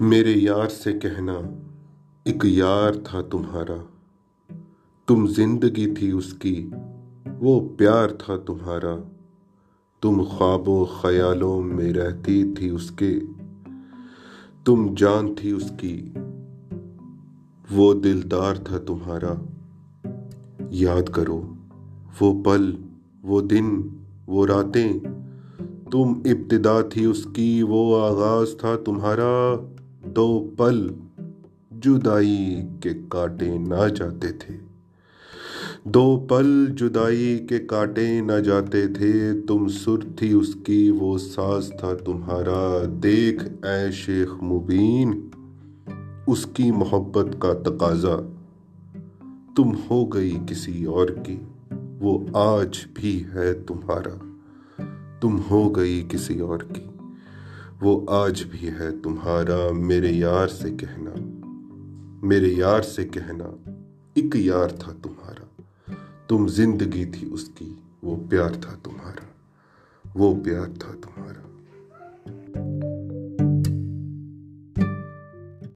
میرے یار سے کہنا، ایک یار تھا تمہارا۔ تم زندگی تھی اس کی، وہ پیار تھا تمہارا۔ تم خواب و خیالوں میں رہتی تھی اس کے۔ تم جان تھی اس کی، وہ دلدار تھا تمہارا۔ یاد کرو، وہ پل، وہ دن، وہ راتیں۔ تم ابتدا تھی اس کی، وہ آغاز تھا تمہارا۔ دو پل جدائی کے کاٹے نہ جاتے تھے۔ دو پل جدائی کے کاٹے نہ جاتے تھے۔ تم سر تھی اس کی، وہ ساز تھا تمہارا۔ دیکھ اے شیخ مبین، اس کی محبت کا تقاضا۔ تم ہو گئی کسی اور کی، وہ آج بھی ہے تمہارا۔ تم ہو گئی کسی اور کی۔ وہ آج بھی ہے تمہارا میرے یار سے کہنا۔ میرے یار سے کہنا، ایک یار تھا تمہارا۔ تم زندگی تھی اس کی، وہ پیار تھا تمہارا۔ وہ پیار تھا تمہارا۔